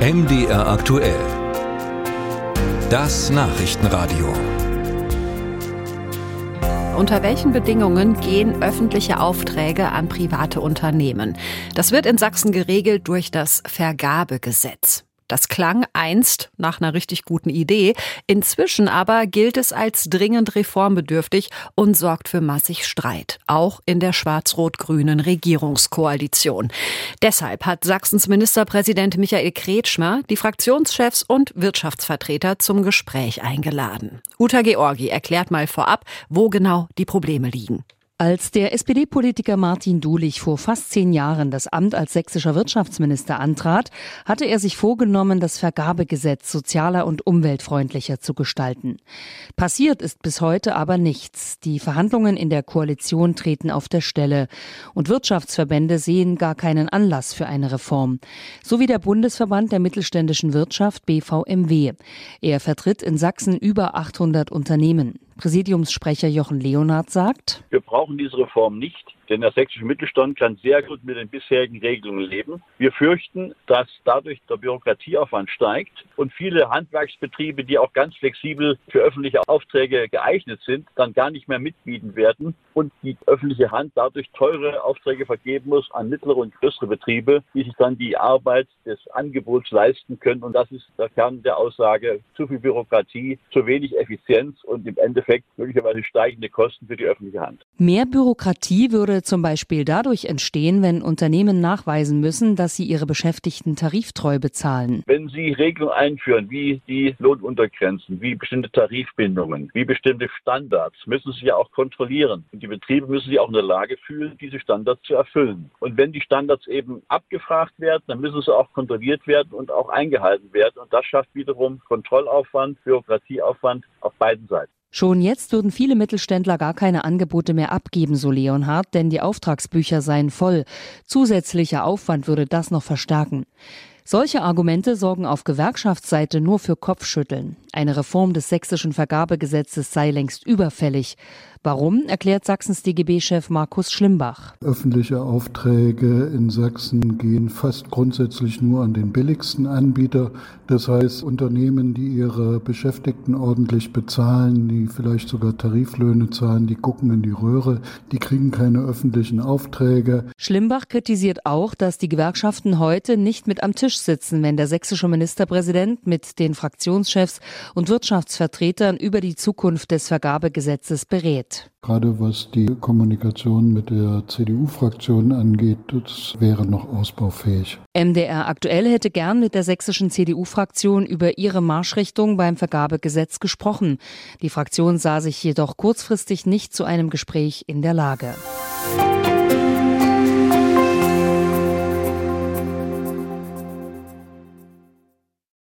MDR aktuell. Das Nachrichtenradio. Unter welchen Bedingungen gehen öffentliche Aufträge an private Unternehmen? Das wird in Sachsen geregelt durch das Vergabegesetz. Das klang einst nach einer richtig guten Idee. Inzwischen aber gilt es als dringend reformbedürftig und sorgt für massig Streit, auch in der schwarz-rot-grünen Regierungskoalition. Deshalb hat Sachsens Ministerpräsident Michael Kretschmer die Fraktionschefs und Wirtschaftsvertreter zum Gespräch eingeladen. Uta Georgi erklärt mal vorab, wo genau die Probleme liegen. Als der SPD-Politiker Martin Dulich vor fast zehn Jahren das Amt als sächsischer Wirtschaftsminister antrat, hatte er sich vorgenommen, das Vergabegesetz sozialer und umweltfreundlicher zu gestalten. Passiert ist bis heute aber nichts. Die Verhandlungen in der Koalition treten auf der Stelle und Wirtschaftsverbände sehen gar keinen Anlass für eine Reform. So wie der Bundesverband der mittelständischen Wirtschaft BVMW. Er vertritt in Sachsen über 800 Unternehmen. Präsidiumssprecher Jochen Leonard sagt, wir brauchen diese Reform nicht. Denn der sächsische Mittelstand kann sehr gut mit den bisherigen Regelungen leben. Wir fürchten, dass dadurch der Bürokratieaufwand steigt und viele Handwerksbetriebe, die auch ganz flexibel für öffentliche Aufträge geeignet sind, dann gar nicht mehr mitbieten werden und die öffentliche Hand dadurch teure Aufträge vergeben muss an mittlere und größere Betriebe, die sich dann die Arbeit des Angebots leisten können. Und das ist der Kern der Aussage, zu viel Bürokratie, zu wenig Effizienz und im Endeffekt möglicherweise steigende Kosten für die öffentliche Hand. Mehr Bürokratie würde zum Beispiel dadurch entstehen, wenn Unternehmen nachweisen müssen, dass sie ihre Beschäftigten tariftreu bezahlen. Wenn Sie Regelungen einführen, wie die Lohnuntergrenzen, wie bestimmte Tarifbindungen, wie bestimmte Standards, müssen Sie ja auch kontrollieren. Und die Betriebe müssen sich auch in der Lage fühlen, diese Standards zu erfüllen. Und wenn die Standards eben abgefragt werden, dann müssen sie auch kontrolliert werden und auch eingehalten werden. Und das schafft wiederum Kontrollaufwand, Bürokratieaufwand auf beiden Seiten. Schon jetzt würden viele Mittelständler gar keine Angebote mehr abgeben, so Leonhard, denn die Auftragsbücher seien voll. Zusätzlicher Aufwand würde das noch verstärken. Solche Argumente sorgen auf Gewerkschaftsseite nur für Kopfschütteln. Eine Reform des sächsischen Vergabegesetzes sei längst überfällig. Warum, erklärt Sachsens DGB-Chef Markus Schlimbach. Öffentliche Aufträge in Sachsen gehen fast grundsätzlich nur an den billigsten Anbieter. Das heißt, Unternehmen, die ihre Beschäftigten ordentlich bezahlen, die vielleicht sogar Tariflöhne zahlen, die gucken in die Röhre, die kriegen keine öffentlichen Aufträge. Schlimbach kritisiert auch, dass die Gewerkschaften heute nicht mit am Tisch sitzen, wenn der sächsische Ministerpräsident mit den Fraktionschefs und Wirtschaftsvertretern über die Zukunft des Vergabegesetzes berät. Gerade was die Kommunikation mit der CDU-Fraktion angeht, das wäre noch ausbaufähig. MDR aktuell hätte gern mit der sächsischen CDU-Fraktion über ihre Marschrichtung beim Vergabegesetz gesprochen. Die Fraktion sah sich jedoch kurzfristig nicht zu einem Gespräch in der Lage.